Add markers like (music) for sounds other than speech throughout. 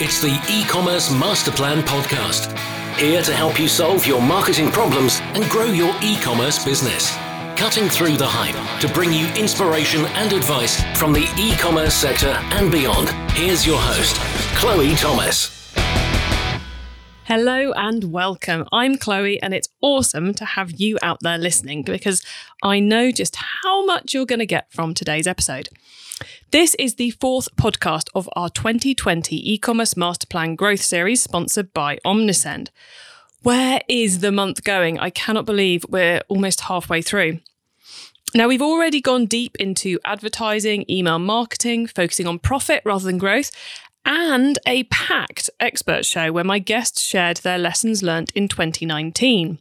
It's the e commerce master plan podcast. Here to help you solve your marketing problems and grow your e commerce business. Cutting through the hype to bring you inspiration and advice from the e commerce sector and beyond. Here's your host, Chloe Thomas. Hello and welcome. I'm Chloe, and it's awesome to have you out there listening because I know just how much you're going to get from today's episode. This is the fourth podcast of our 2020 e commerce master plan growth series sponsored by Omnisend. Where is the month going? I cannot believe we're almost halfway through. Now, we've already gone deep into advertising, email marketing, focusing on profit rather than growth, and a packed expert show where my guests shared their lessons learnt in 2019.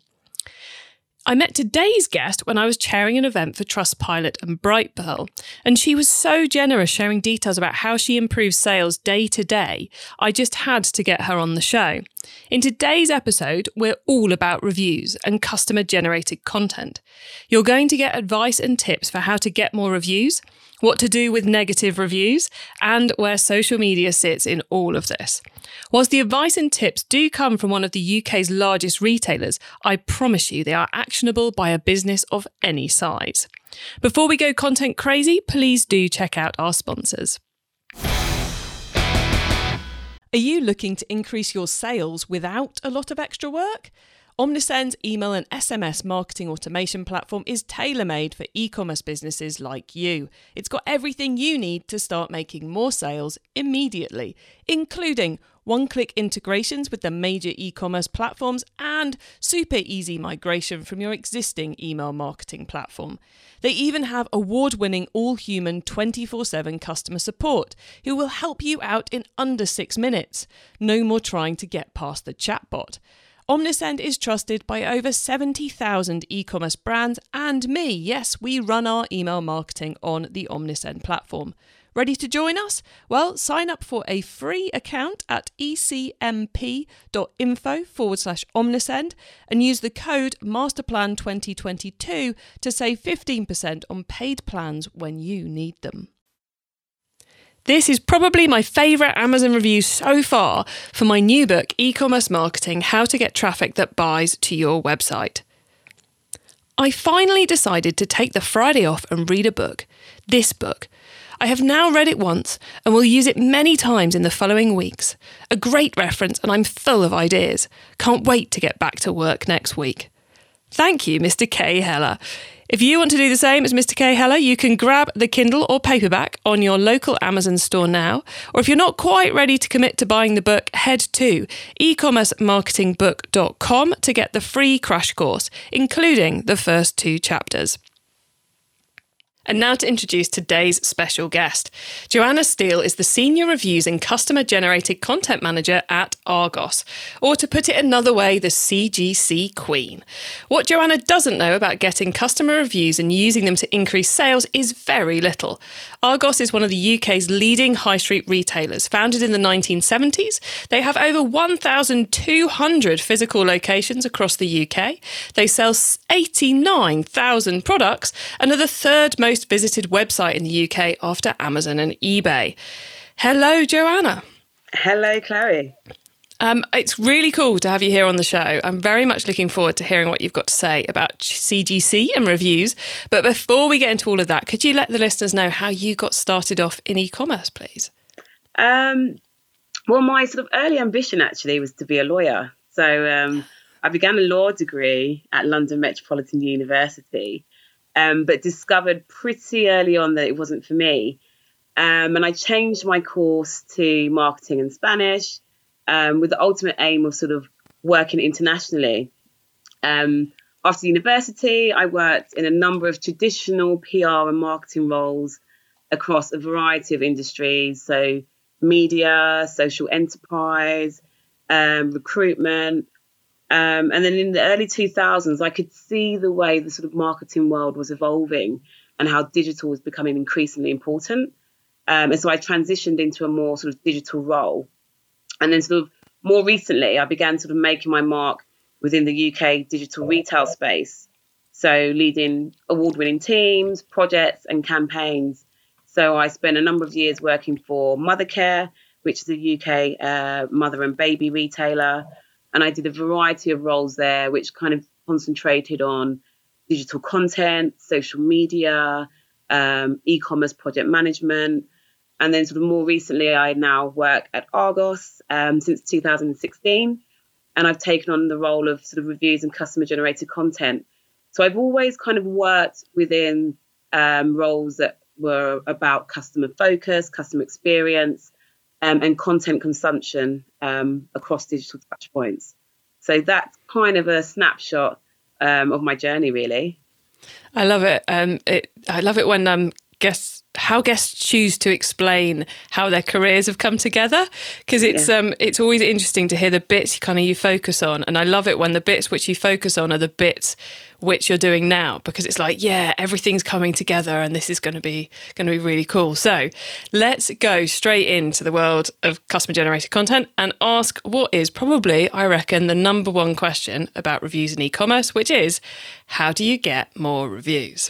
I met today's guest when I was chairing an event for Trustpilot and Brightpearl, and she was so generous sharing details about how she improves sales day to day. I just had to get her on the show. In today's episode, we're all about reviews and customer generated content. You're going to get advice and tips for how to get more reviews, what to do with negative reviews, and where social media sits in all of this. Whilst the advice and tips do come from one of the UK's largest retailers, I promise you they are actionable by a business of any size. Before we go content crazy, please do check out our sponsors. Are you looking to increase your sales without a lot of extra work? Omnisend's email and SMS marketing automation platform is tailor made for e commerce businesses like you. It's got everything you need to start making more sales immediately, including one click integrations with the major e commerce platforms and super easy migration from your existing email marketing platform. They even have award winning all human 24 7 customer support who will help you out in under six minutes. No more trying to get past the chatbot. Omnisend is trusted by over 70,000 e commerce brands and me. Yes, we run our email marketing on the Omnisend platform. Ready to join us? Well, sign up for a free account at ecmp.info forward slash omnisend and use the code masterplan2022 to save 15% on paid plans when you need them. This is probably my favourite Amazon review so far for my new book, E Commerce Marketing How to Get Traffic That Buys to Your Website. I finally decided to take the Friday off and read a book, this book. I have now read it once and will use it many times in the following weeks. A great reference, and I'm full of ideas. Can't wait to get back to work next week. Thank you, Mr. K. Heller. If you want to do the same as Mr. K. Heller, you can grab the Kindle or paperback on your local Amazon store now. Or if you're not quite ready to commit to buying the book, head to ecommercemarketingbook.com to get the free crash course, including the first two chapters. And now to introduce today's special guest. Joanna Steele is the Senior Reviews and Customer Generated Content Manager at Argos, or to put it another way, the CGC Queen. What Joanna doesn't know about getting customer reviews and using them to increase sales is very little. Argos is one of the UK's leading high street retailers. Founded in the 1970s, they have over 1,200 physical locations across the UK. They sell 89,000 products and are the third most visited website in the UK after Amazon and eBay. Hello, Joanna. Hello, Chloe. Um, it's really cool to have you here on the show. I'm very much looking forward to hearing what you've got to say about CGC and reviews. But before we get into all of that, could you let the listeners know how you got started off in e commerce, please? Um, well, my sort of early ambition actually was to be a lawyer. So um, I began a law degree at London Metropolitan University um, but discovered pretty early on that it wasn't for me. Um, and I changed my course to marketing and Spanish um, with the ultimate aim of sort of working internationally. Um, after university, I worked in a number of traditional PR and marketing roles across a variety of industries. So, media, social enterprise, um, recruitment, um, and then in the early 2000s, I could see the way the sort of marketing world was evolving and how digital was becoming increasingly important. Um, and so I transitioned into a more sort of digital role. And then, sort of more recently, I began sort of making my mark within the UK digital retail space. So, leading award winning teams, projects, and campaigns. So, I spent a number of years working for Mothercare, which is a UK uh, mother and baby retailer. And I did a variety of roles there, which kind of concentrated on digital content, social media, um, e commerce project management. And then, sort of more recently, I now work at Argos um, since 2016. And I've taken on the role of sort of reviews and customer generated content. So I've always kind of worked within um, roles that were about customer focus, customer experience, um, and content consumption um, across digital touchpoints. So that's kind of a snapshot um, of my journey, really. I love it. Um, it I love it when um, guests how guests choose to explain how their careers have come together. Because it's yeah. um it's always interesting to hear the bits you kind of you focus on and I love it when the bits which you focus on are the bits which you're doing now because it's like yeah everything's coming together and this is going to be going to be really cool. So let's go straight into the world of customer generated content and ask what is probably I reckon the number one question about reviews in e-commerce which is how do you get more reviews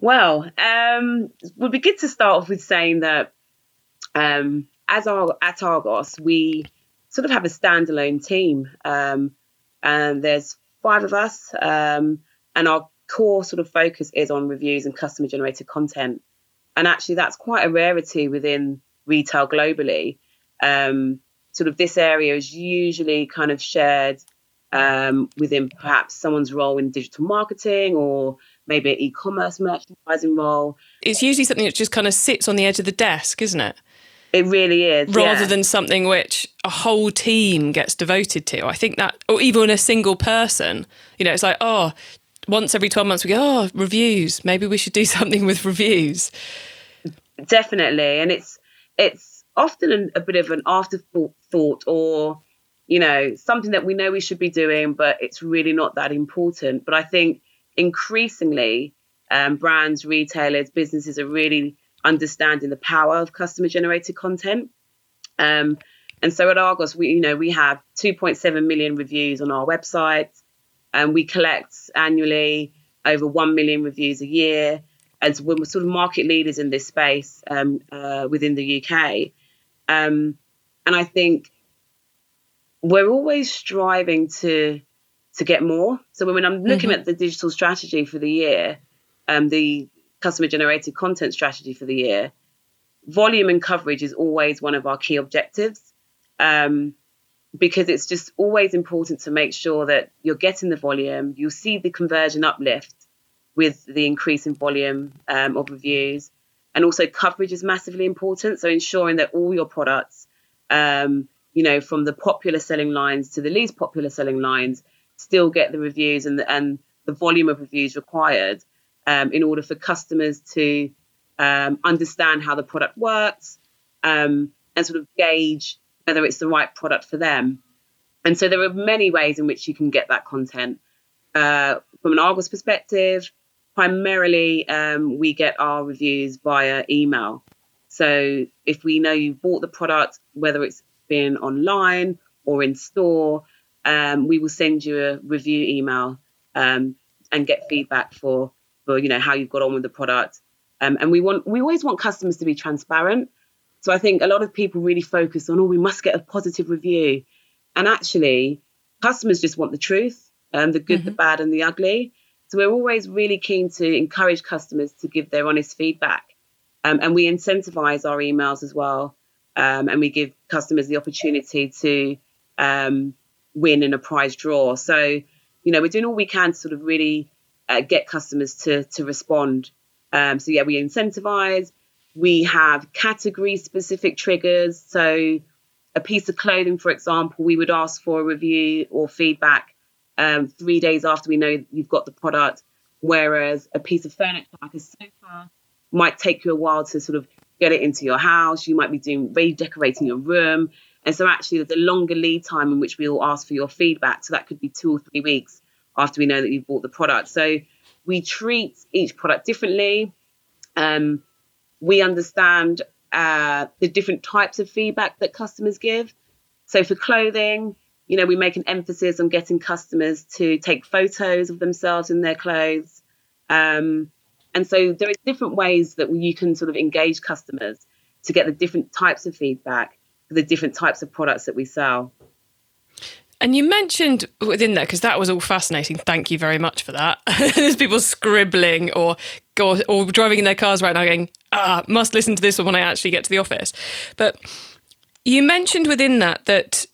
well, um, it would be good to start off with saying that um, as our at Argos, we sort of have a standalone team, um, and there's five of us, um, and our core sort of focus is on reviews and customer generated content. And actually, that's quite a rarity within retail globally. Um, sort of this area is usually kind of shared um, within perhaps someone's role in digital marketing or maybe an e-commerce merchandising role. It's usually something that just kind of sits on the edge of the desk, isn't it? It really is. Rather yeah. than something which a whole team gets devoted to. I think that, or even a single person, you know, it's like, oh, once every 12 months we go, oh, reviews. Maybe we should do (laughs) something with reviews. Definitely. And it's, it's often a bit of an afterthought or, you know, something that we know we should be doing, but it's really not that important. But I think increasingly, um, brands, retailers, businesses are really understanding the power of customer generated content. Um, and so at Argos, we you know we have 2.7 million reviews on our website, and we collect annually over 1 million reviews a year. And so we're sort of market leaders in this space um, uh, within the UK. Um, and I think we're always striving to to get more. So when I'm looking mm-hmm. at the digital strategy for the year, um, the customer generated content strategy for the year, volume and coverage is always one of our key objectives. Um, because it's just always important to make sure that you're getting the volume, you'll see the conversion uplift with the increase in volume um, of reviews. And also, coverage is massively important. So, ensuring that all your products, um, you know, from the popular selling lines to the least popular selling lines, still get the reviews and the, and the volume of reviews required um, in order for customers to um, understand how the product works um, and sort of gauge whether it's the right product for them. And so there are many ways in which you can get that content. Uh, from an Argos perspective, primarily um, we get our reviews via email. So if we know you've bought the product, whether it's been online or in store, um, we will send you a review email um, and get feedback for for you know how you've got on with the product. Um, and we want we always want customers to be transparent. So I think a lot of people really focus on oh we must get a positive review, and actually customers just want the truth, um, the good, mm-hmm. the bad, and the ugly. So we're always really keen to encourage customers to give their honest feedback, um, and we incentivize our emails as well, um, and we give customers the opportunity to um, win in a prize draw. So, you know, we're doing all we can to sort of really uh, get customers to to respond. Um, so yeah, we incentivize. We have category specific triggers. So a piece of clothing, for example, we would ask for a review or feedback um, three days after we know you've got the product. Whereas a piece of furniture like a sofa might take you a while to sort of get it into your house. You might be doing redecorating your room. And so actually there's a longer lead time in which we will ask for your feedback. So that could be two or three weeks after we know that you've bought the product. So we treat each product differently. Um, we understand uh, the different types of feedback that customers give. So for clothing, you know, we make an emphasis on getting customers to take photos of themselves in their clothes. Um, and so there are different ways that you can sort of engage customers. to get the different types of feedback the different types of products that we sell. And you mentioned within there, because that was all fascinating. Thank you very much for that. (laughs) There's people scribbling or, or, or driving in their cars right now going, ah, must listen to this when I actually get to the office. But you mentioned within that that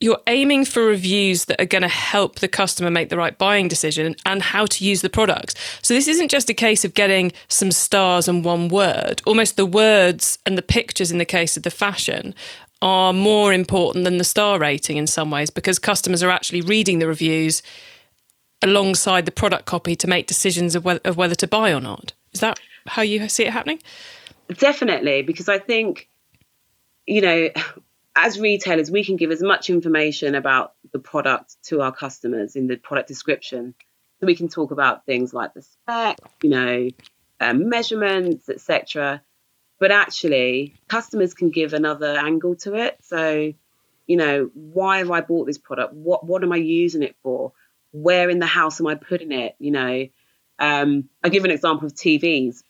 you're aiming for reviews that are going to help the customer make the right buying decision and how to use the products. So this isn't just a case of getting some stars and one word. Almost the words and the pictures in the case of the fashion are more important than the star rating in some ways because customers are actually reading the reviews alongside the product copy to make decisions of whether, of whether to buy or not. Is that how you see it happening? Definitely, because I think, you know, as retailers, we can give as much information about the product to our customers in the product description. So we can talk about things like the spec, you know, um, measurements, etc but actually customers can give another angle to it. So you know why have i bought this product? What what am i using it for? Where in the house am i putting it? You know um, i give an example of tvs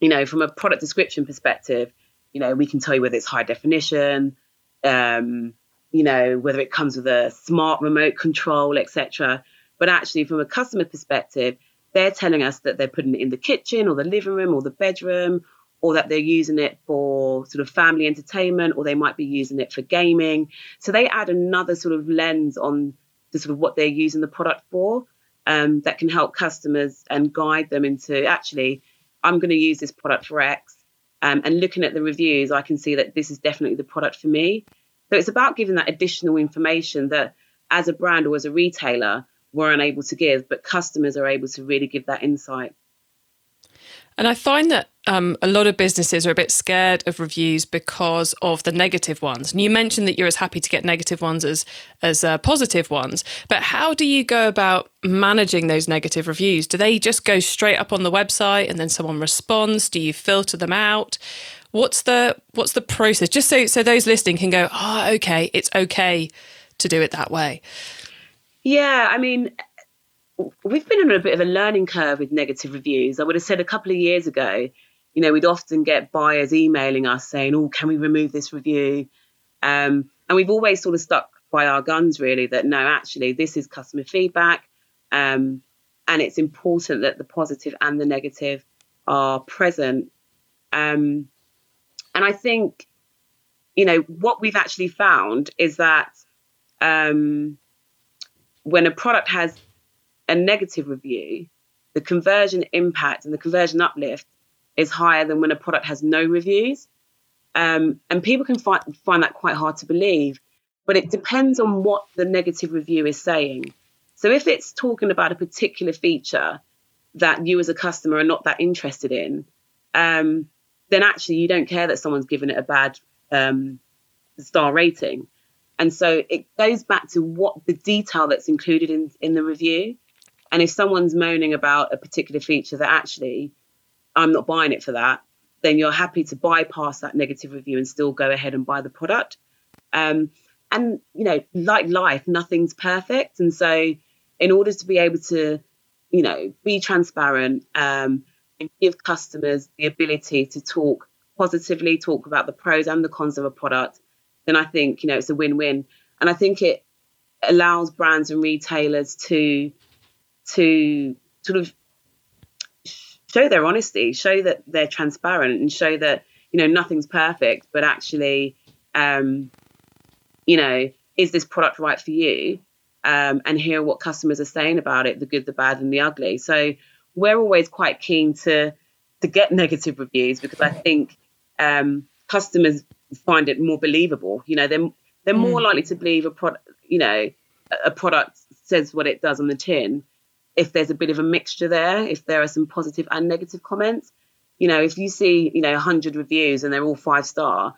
you know from a product description perspective you know we can tell you whether it's high definition um, you know whether it comes with a smart remote control etc but actually from a customer perspective they're telling us that they're putting it in the kitchen or the living room or the bedroom or that they're using it for sort of family entertainment, or they might be using it for gaming. So they add another sort of lens on to sort of what they're using the product for um, that can help customers and guide them into actually, I'm going to use this product for X. Um, and looking at the reviews, I can see that this is definitely the product for me. So it's about giving that additional information that as a brand or as a retailer, we're unable to give, but customers are able to really give that insight. And I find that um, a lot of businesses are a bit scared of reviews because of the negative ones. And you mentioned that you're as happy to get negative ones as as uh, positive ones. But how do you go about managing those negative reviews? Do they just go straight up on the website and then someone responds? Do you filter them out? What's the what's the process? Just so so those listening can go, oh, okay, it's okay to do it that way. Yeah, I mean, we've been on a bit of a learning curve with negative reviews. I would have said a couple of years ago, you know, we'd often get buyers emailing us saying, "Oh, can we remove this review?" Um, and we've always sort of stuck by our guns, really, that no, actually, this is customer feedback, um, and it's important that the positive and the negative are present. Um, and I think, you know, what we've actually found is that um, when a product has a negative review, the conversion impact and the conversion uplift is higher than when a product has no reviews. Um, and people can find, find that quite hard to believe, but it depends on what the negative review is saying. So if it's talking about a particular feature that you as a customer are not that interested in, um, then actually you don't care that someone's given it a bad um, star rating. And so it goes back to what the detail that's included in, in the review. And if someone's moaning about a particular feature that actually I'm not buying it for that, then you're happy to bypass that negative review and still go ahead and buy the product. Um, and you know, like life, nothing's perfect, and so in order to be able to, you know, be transparent um, and give customers the ability to talk positively, talk about the pros and the cons of a product, then I think you know it's a win-win, and I think it allows brands and retailers to to sort of show their honesty, show that they're transparent, and show that you know nothing's perfect, but actually, um, you know, is this product right for you? Um, and hear what customers are saying about it, the good, the bad, and the ugly. So we're always quite keen to to get negative reviews because I think um, customers find it more believable. You know, they're they're more mm. likely to believe a product. You know, a product says what it does on the tin if there's a bit of a mixture there, if there are some positive and negative comments. You know, if you see, you know, 100 reviews and they're all five star,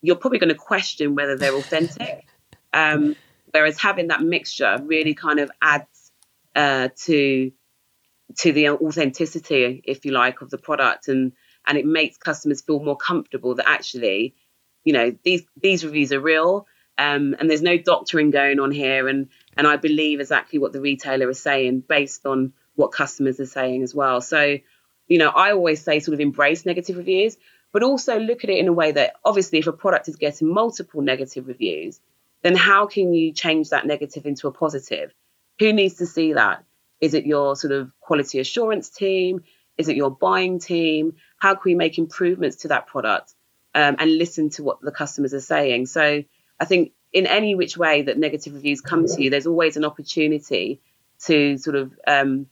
you're probably going to question whether they're authentic. (laughs) Um, whereas having that mixture really kind of adds uh, to to the authenticity, if you like, of the product, and and it makes customers feel more comfortable that actually, you know, these these reviews are real, um, and there's no doctoring going on here, and and I believe exactly what the retailer is saying based on what customers are saying as well. So, you know, I always say sort of embrace negative reviews, but also look at it in a way that obviously, if a product is getting multiple negative reviews, then how can you change that negative into a positive? Who needs to see that? Is it your sort of quality assurance team? Is it your buying team? How can we make improvements to that product um, and listen to what the customers are saying? So I think in any which way that negative reviews come to you, there's always an opportunity to sort of um,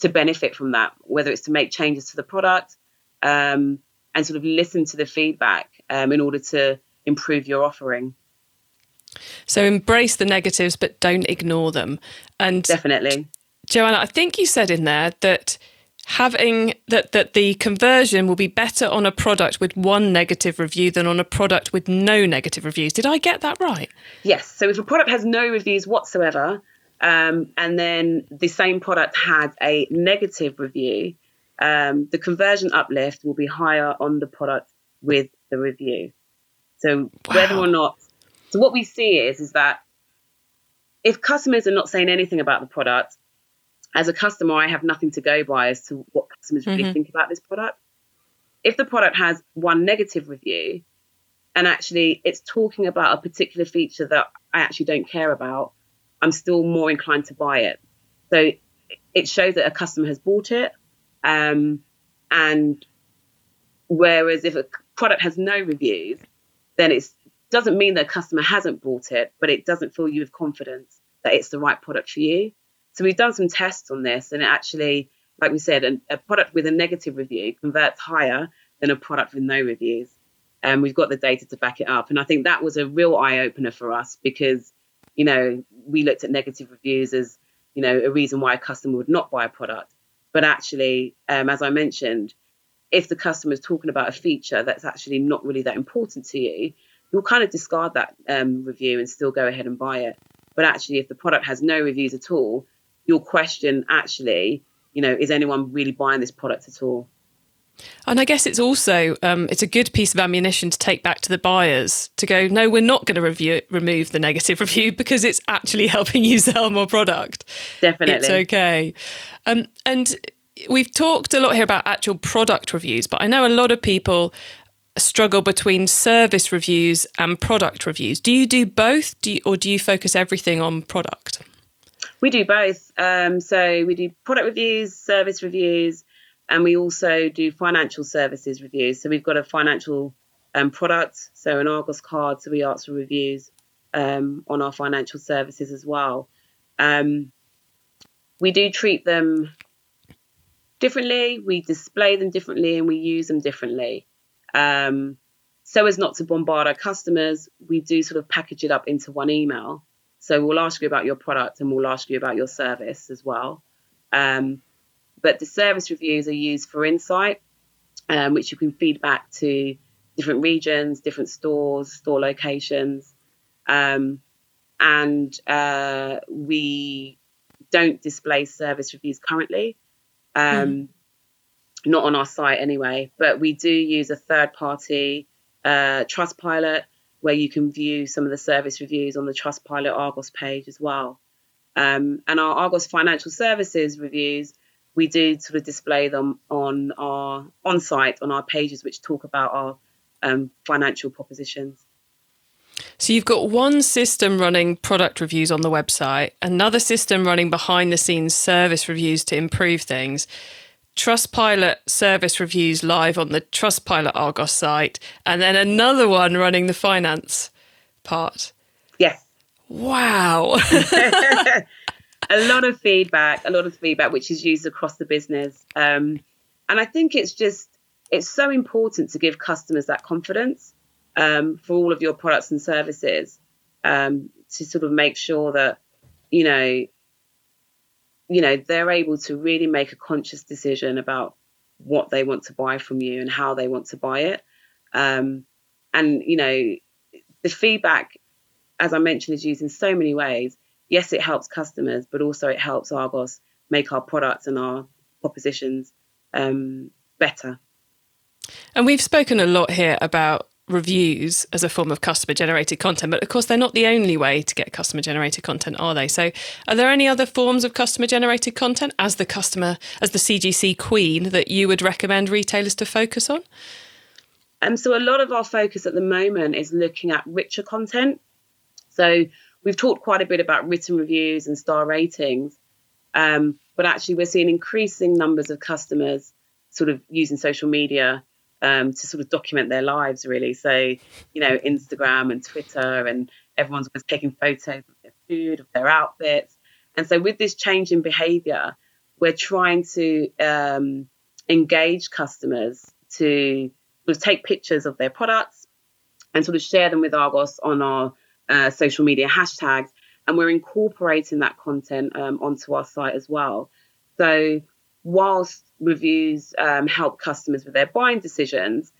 to benefit from that, whether it's to make changes to the product um, and sort of listen to the feedback um, in order to improve your offering. So embrace the negatives, but don't ignore them. And definitely, Joanna, I think you said in there that having that that the conversion will be better on a product with one negative review than on a product with no negative reviews. Did I get that right? Yes. So if a product has no reviews whatsoever, um, and then the same product had a negative review, um, the conversion uplift will be higher on the product with the review. So wow. whether or not, so what we see is is that if customers are not saying anything about the product, as a customer, I have nothing to go by as to what customers really mm-hmm. think about this product. If the product has one negative review, and actually it's talking about a particular feature that I actually don't care about, I'm still more inclined to buy it. So it shows that a customer has bought it. Um, and whereas if a product has no reviews, then it doesn't mean that a customer hasn't bought it, but it doesn't fill you with confidence that it's the right product for you. So we've done some tests on this, and it actually, like we said, a, a product with a negative review converts higher than a product with no reviews. And we've got the data to back it up. And I think that was a real eye opener for us because, you know, we looked at negative reviews as, you know, a reason why a customer would not buy a product. But actually, um, as I mentioned, if the customer is talking about a feature that's actually not really that important to you, you'll kind of discard that um, review and still go ahead and buy it. But actually, if the product has no reviews at all, you'll question actually, you know, is anyone really buying this product at all? And I guess it's also um, it's a good piece of ammunition to take back to the buyers to go, no, we're not going to review remove the negative (laughs) review because it's actually helping you sell more product. Definitely, it's okay. Um, and we've talked a lot here about actual product reviews, but I know a lot of people struggle between service reviews and product reviews. Do you do both, do you, or do you focus everything on product? We do both. Um, so we do product reviews, service reviews, and we also do financial services reviews. So we've got a financial um, product, so an Argos card. So we ask for reviews um, on our financial services as well. Um, we do treat them differently. We display them differently, and we use them differently. Um, so as not to bombard our customers, we do sort of package it up into one email. So we'll ask you about your product and we'll ask you about your service as well. Um, but the service reviews are used for insight, um, which you can feed back to different regions, different stores, store locations. Um, and uh, we don't display service reviews currently, mm. not on our site anyway, but we do use a third party uh, Trustpilot where you can view some of the service reviews on the Trustpilot Argos page as well. Um, and our Argos Financial Services reviews, we do sort of display them on our on site on our pages, which talk about our um, financial propositions. So you've got one system running product reviews on the website, another system running behind the scenes service reviews to improve things. Trustpilot service reviews live on the Trustpilot Argos site, and then another one running the finance part. Yes. Wow. (laughs) a lot of feedback, a lot of feedback, which is used across the business. Um, and I think it's just, it's so important to give customers that confidence um, for all of your products and services um, to sort of make sure that, you know, you know, they're able to really make a conscious decision about what they want to buy from you and how they want to buy it. Um, and, you know, the feedback, as I mentioned, is used in so many ways. Yes, it helps customers, but also it helps Argos make our products and our propositions um, better. And we've spoken a lot here about reviews as a form of customer generated content. But of course, they're not the only way to get customer generated content, are they? So, are there any other forms of customer generated content as the customer, as the CGC queen, that you would recommend retailers to focus on? Um, so a lot of our focus at the moment is looking at richer content. So we've talked quite a bit about written reviews and star ratings, um, but actually we're seeing increasing numbers of customers sort of using social media um, to sort of document their lives, really. So you know, Instagram and Twitter, and everyone's always taking photos of their food, of their outfits, and so with this change in behaviour, we're trying to um, engage customers to sort of take pictures of their products and sort of share them with Argos on our uh, social media hashtags. And we're incorporating that content um, onto our site as well. So, whilst reviews um, help customers with their buying decisions,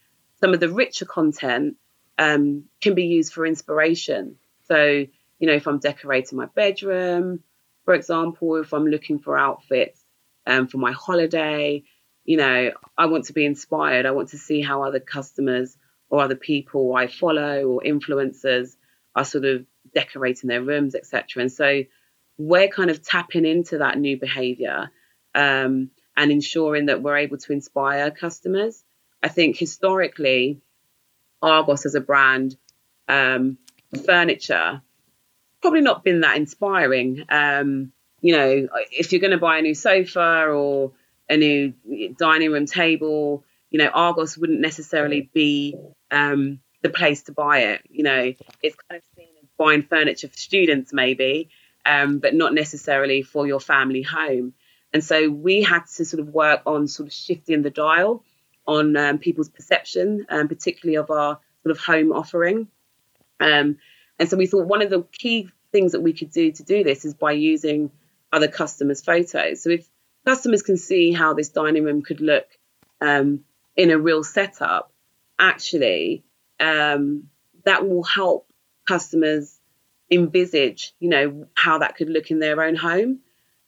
some of the richer content um, can be used for inspiration. So, you know, if I'm decorating my bedroom, for example, if I'm looking for outfits um, for my holiday, you know, I want to be inspired. I want to see how other customers or other people I follow or influencers are sort of decorating their rooms, etc. And so we're kind of tapping into that new behavior um, and ensuring that we're able to inspire customers. I think historically, Argos as a brand, um, furniture, probably not been that inspiring. Um, you know, if you're going to buy a new sofa or a new dining room table, you know, Argos wouldn't necessarily be um, the place to buy it. You know, it's kind of seen as buying furniture for students, maybe, um, but not necessarily for your family home. And so we had to sort of work on sort of shifting the dial on um, people's perception, um, particularly of our sort of home offering. Um, and so we thought one of the key things that we could do to do this is by using other customers' photos. So if customers can see how this dining room could look um, in a real setup, actually, um, that will help customers envisage, you know, how that could look in their own home.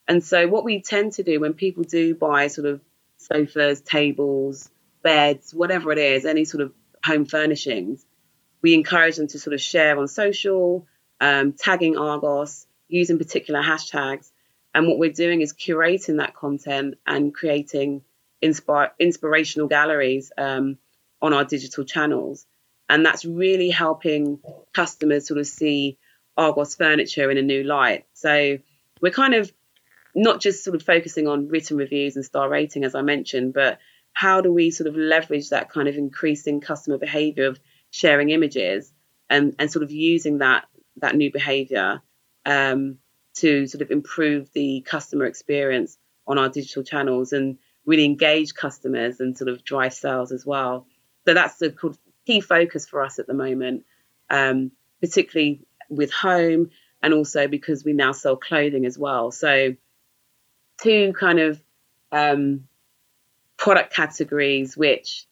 And so, what we tend to do when people do buy sort of sofas, tables, beds, whatever it is, any sort of home furnishings, we encourage them to sort of share on social, um, tagging Argos, using particular hashtags. And what we're doing is curating that content and creating inspire, inspirational galleries um, on our digital channels. And that's really helping customers sort of see Argos furniture in a new light. So we're kind of not just sort of focusing on written reviews and star rating, as I mentioned, but how do we sort of leverage that kind of increasing customer behavior of sharing images and, and sort of using that that new behavior um, to sort of improve the customer experience on our digital channels and really engage customers and sort of drive sales as well. So that's the key focus for us at the moment, um, particularly with home and also because we now sell clothing as well. So two kind of um, product categories which,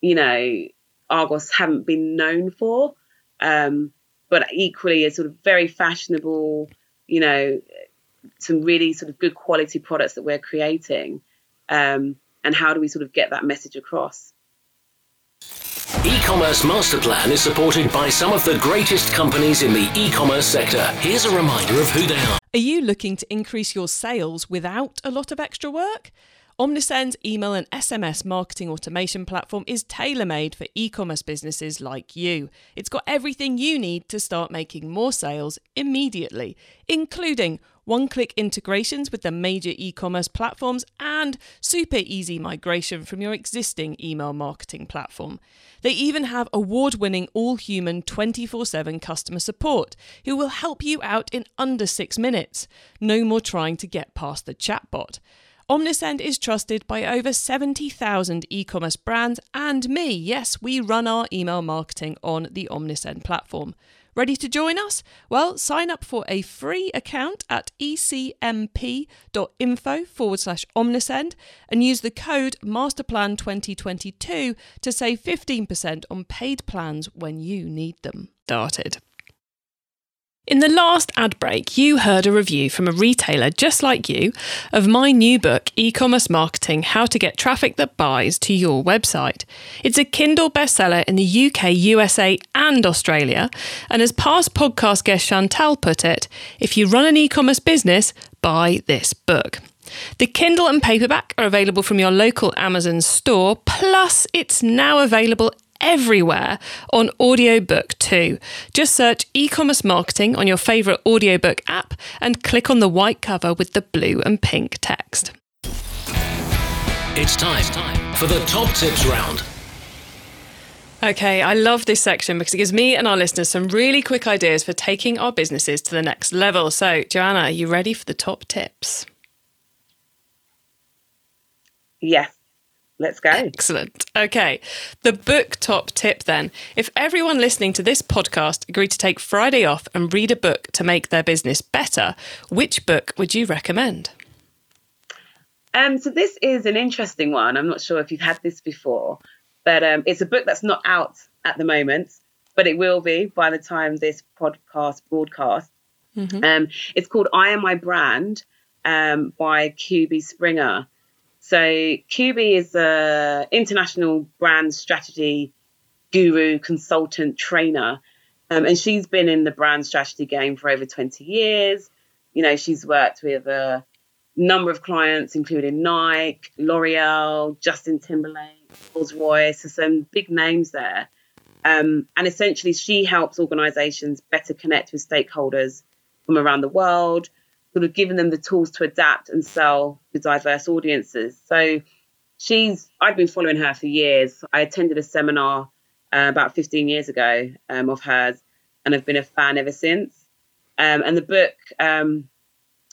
you know, Argos haven't been known for, um, but equally is sort of very fashionable, you know, some really sort of good quality products that we're creating. Um, and how do we sort of get that message across? E-commerce master plan is supported by some of the greatest companies in the e-commerce sector. Here's a reminder of who they are. Are you looking to increase your sales without a lot of extra work? Omnisend's email and SMS marketing automation platform is tailor made for e commerce businesses like you. It's got everything you need to start making more sales immediately, including one click integrations with the major e commerce platforms and super easy migration from your existing email marketing platform. They even have award winning all human 24 7 customer support who will help you out in under six minutes. No more trying to get past the chatbot. Omnisend is trusted by over 70,000 e commerce brands and me. Yes, we run our email marketing on the Omnisend platform. Ready to join us? Well, sign up for a free account at ecmp.info forward slash omnisend and use the code MasterPlan2022 to save 15% on paid plans when you need them. Started. In the last ad break, you heard a review from a retailer just like you of my new book, E Commerce Marketing How to Get Traffic That Buys to Your Website. It's a Kindle bestseller in the UK, USA, and Australia. And as past podcast guest Chantal put it, if you run an e commerce business, buy this book. The Kindle and paperback are available from your local Amazon store, plus, it's now available everywhere on audiobook too. Just search e commerce marketing on your favourite audiobook app and click on the white cover with the blue and pink text. It's time for the top tips round. Okay, I love this section because it gives me and our listeners some really quick ideas for taking our businesses to the next level. So, Joanna, are you ready for the top tips? Yes. Let's go. Excellent. Okay. The book top tip then. If everyone listening to this podcast agreed to take Friday off and read a book to make their business better, which book would you recommend? Um, so this is an interesting one. I'm not sure if you've had this before, but um, it's a book that's not out at the moment, but it will be by the time this podcast broadcasts. Mm-hmm. Um, it's called I Am My Brand um, by QB Springer. So QB is an international brand strategy guru, consultant, trainer, um, and she's been in the brand strategy game for over 20 years. You know, she's worked with a number of clients, including Nike, L'Oreal, Justin Timberlake, Rolls Royce, so some big names there. Um, and essentially, she helps organizations better connect with stakeholders from around the world sort of giving them the tools to adapt and sell to diverse audiences. So she's, I've been following her for years. I attended a seminar uh, about 15 years ago um, of hers and I've been a fan ever since. Um, and the book um,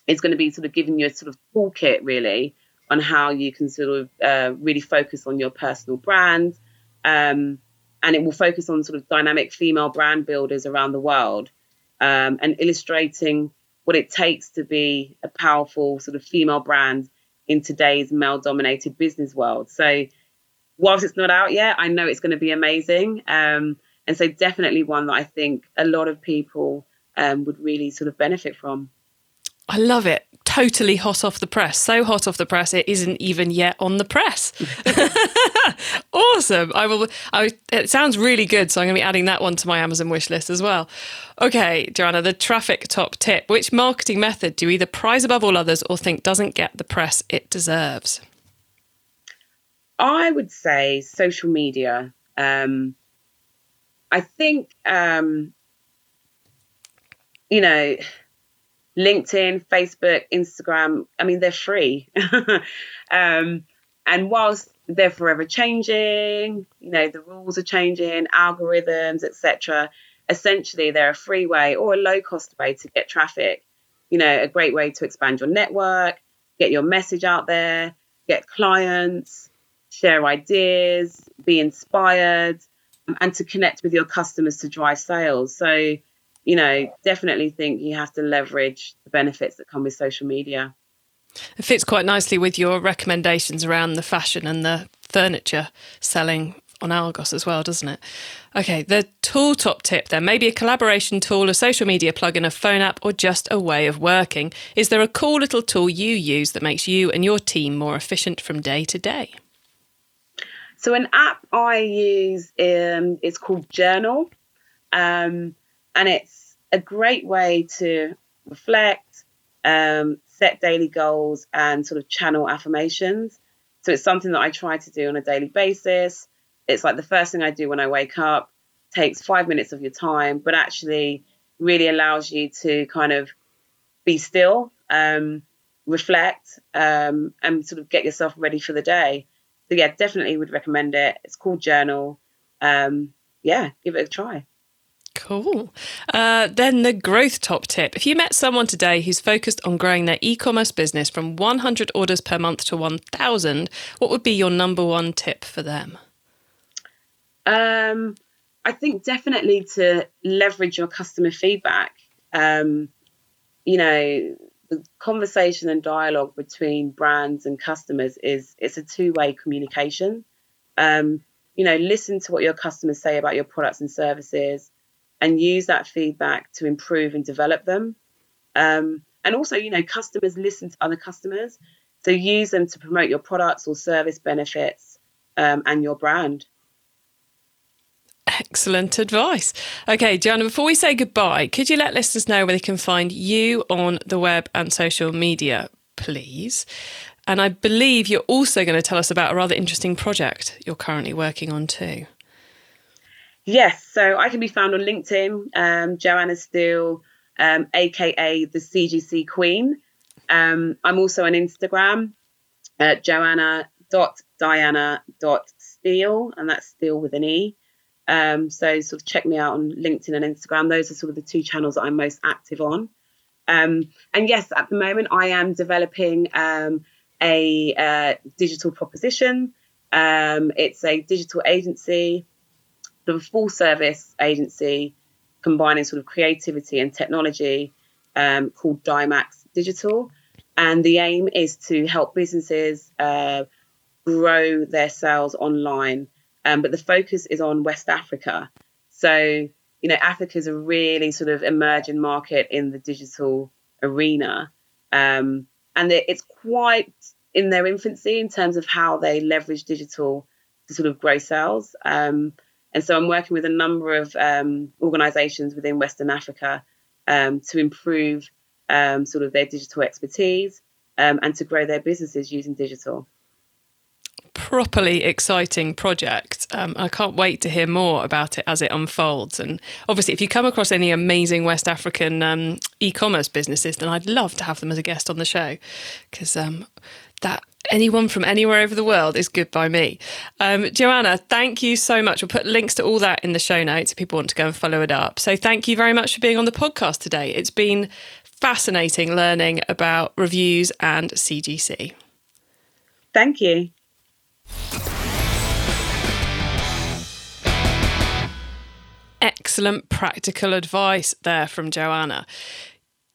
is going to be sort of giving you a sort of toolkit really on how you can sort of uh, really focus on your personal brand. Um, and it will focus on sort of dynamic female brand builders around the world um, and illustrating what it takes to be a powerful sort of female brand in today's male dominated business world. So, whilst it's not out yet, I know it's going to be amazing. Um, and so, definitely one that I think a lot of people um, would really sort of benefit from. I love it. Totally hot off the press. So hot off the press, it isn't even yet on the press. (laughs) awesome. I will. I, it sounds really good. So I'm going to be adding that one to my Amazon wish list as well. Okay, Joanna, the traffic top tip. Which marketing method do you either prize above all others or think doesn't get the press it deserves? I would say social media. Um, I think, um, you know, LinkedIn, Facebook, Instagram, I mean, they're free. (laughs) um, and whilst they're forever changing, you know, the rules are changing, algorithms, etc. Essentially, they're a free way or a low cost way to get traffic. You know, a great way to expand your network, get your message out there, get clients, share ideas, be inspired, and to connect with your customers to drive sales. So, you know, definitely think you have to leverage the benefits that come with social media. It fits quite nicely with your recommendations around the fashion and the furniture selling on Argos as well, doesn't it? Okay, the tool top tip then maybe a collaboration tool, a social media plugin, a phone app, or just a way of working. Is there a cool little tool you use that makes you and your team more efficient from day to day? So, an app I use um, is called Journal. Um, and it's a great way to reflect, um, set daily goals, and sort of channel affirmations. So it's something that I try to do on a daily basis. It's like the first thing I do when I wake up, takes five minutes of your time, but actually really allows you to kind of be still, um, reflect, um, and sort of get yourself ready for the day. So yeah, definitely would recommend it. It's called Journal. Um, yeah, give it a try. Cool. Uh, then the growth top tip. If you met someone today who's focused on growing their e commerce business from 100 orders per month to 1,000, what would be your number one tip for them? Um, I think definitely to leverage your customer feedback. Um, you know, the conversation and dialogue between brands and customers is it's a two way communication. Um, you know, listen to what your customers say about your products and services and use that feedback to improve and develop them. Um, and also, you know, customers listen to other customers. So use them to promote your products or service benefits um, and your brand. Excellent advice. Okay, Joanna, before we say goodbye, could you let listeners know where they can find you on the web and social media, please? And I believe you're also going to tell us about a rather interesting project you're currently working on too. Yes, so I can be found on LinkedIn, um, Joanna Steele, um, aka the CGC Queen. Um, I'm also on Instagram at joanna.diana.steele, and that's Steele with an E. Um, so sort of check me out on LinkedIn and Instagram. Those are sort of the two channels that I'm most active on. Um, and yes, at the moment I am developing um, a uh, digital proposition. Um, it's a digital agency, the full service agency combining sort of creativity and technology um, called Dimax Digital. And the aim is to help businesses uh, grow their sales online. Um, but the focus is on West Africa. So, you know, Africa is a really sort of emerging market in the digital arena. Um, and it's quite in their infancy in terms of how they leverage digital to sort of grow sales. Um, and so I'm working with a number of um, organizations within Western Africa um, to improve um, sort of their digital expertise um, and to grow their businesses using digital. Properly exciting project. Um, I can't wait to hear more about it as it unfolds. And obviously, if you come across any amazing West African um, e commerce businesses, then I'd love to have them as a guest on the show because that anyone from anywhere over the world is good by me. Um, Joanna, thank you so much. We'll put links to all that in the show notes if people want to go and follow it up. So thank you very much for being on the podcast today. It's been fascinating learning about reviews and UGC. Thank you. Excellent practical advice there from Joanna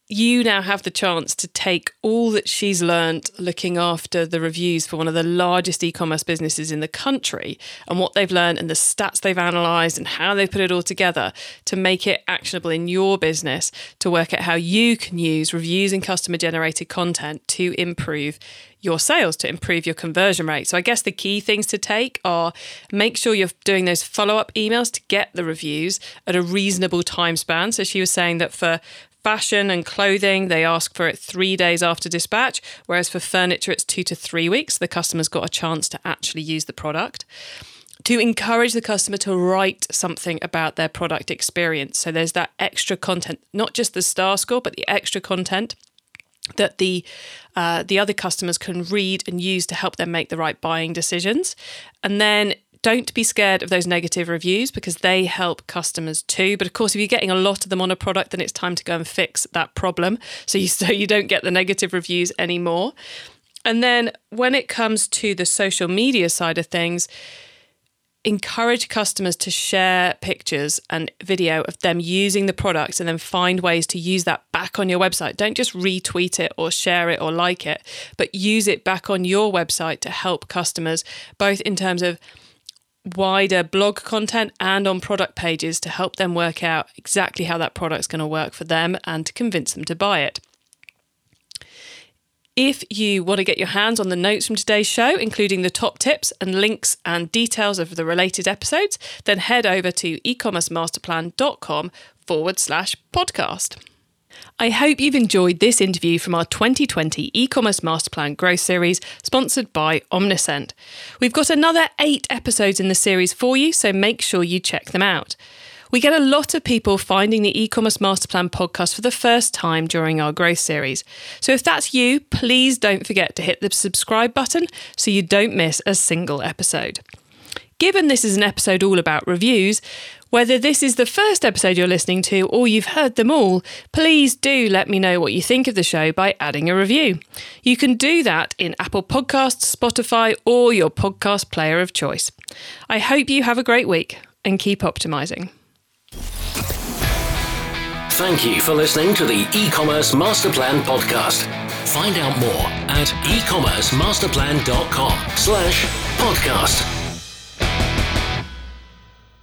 you now have the chance to take all that she's learned looking after the reviews for one of the largest e commerce businesses in the country and what they've learned and the stats they've analysed and how they've put it all together to make it actionable in your business to work out how you can use reviews and customer generated content to improve your sales to improve your conversion rate. So I guess the key things to take are make sure you're doing those follow-up emails to get the reviews at a reasonable time span. So she was saying that for fashion and clothing, they ask for it three days after dispatch, whereas for furniture, it's two to three weeks. The customer's got a chance to actually use the product. To encourage the customer to write something about their product experience. So there's that extra content, not just the star score, but the extra content that the uh, the other customers can read and use to help them make the right buying decisions. And then don't be scared of those negative reviews because they help customers too. But of course, if you're getting a lot of them on a product, then it's time to go and fix that problem. (laughs) So you so you don't get the negative reviews anymore. And then when it comes to the social media side of things, encourage customers to share pictures and video of them using the product and then find ways to use that back on your website. Don't just retweet it or share it or like it, but use it back on your website to help customers, both in terms of wider blog content and on product pages to help them work out exactly how that product's going to work for them and to convince them to buy it. If you want to get your hands on the notes from today's show, including the top tips and links and details of the related episodes, then head over to ecommercemasterplan.com forward slash podcast. I hope you've enjoyed this interview from our 2020 e-commerce masterplan growth series sponsored by Omnisend. We've got another 8 episodes in the series for you, so make sure you check them out. We get a lot of people finding the e-commerce masterplan podcast for the first time during our growth series. So if that's you, please don't forget to hit the subscribe button so you don't miss a single episode. Given this is an episode all about reviews, whether this is the first episode you're listening to or you've heard them all, please do let me know what you think of the show by adding a review. You can do that in Apple Podcasts, Spotify, or your podcast player of choice. I hope you have a great week and keep optimizing. Thank you for listening to the e-commerce masterplan podcast. Find out more at ecommercemasterplan.com slash podcast.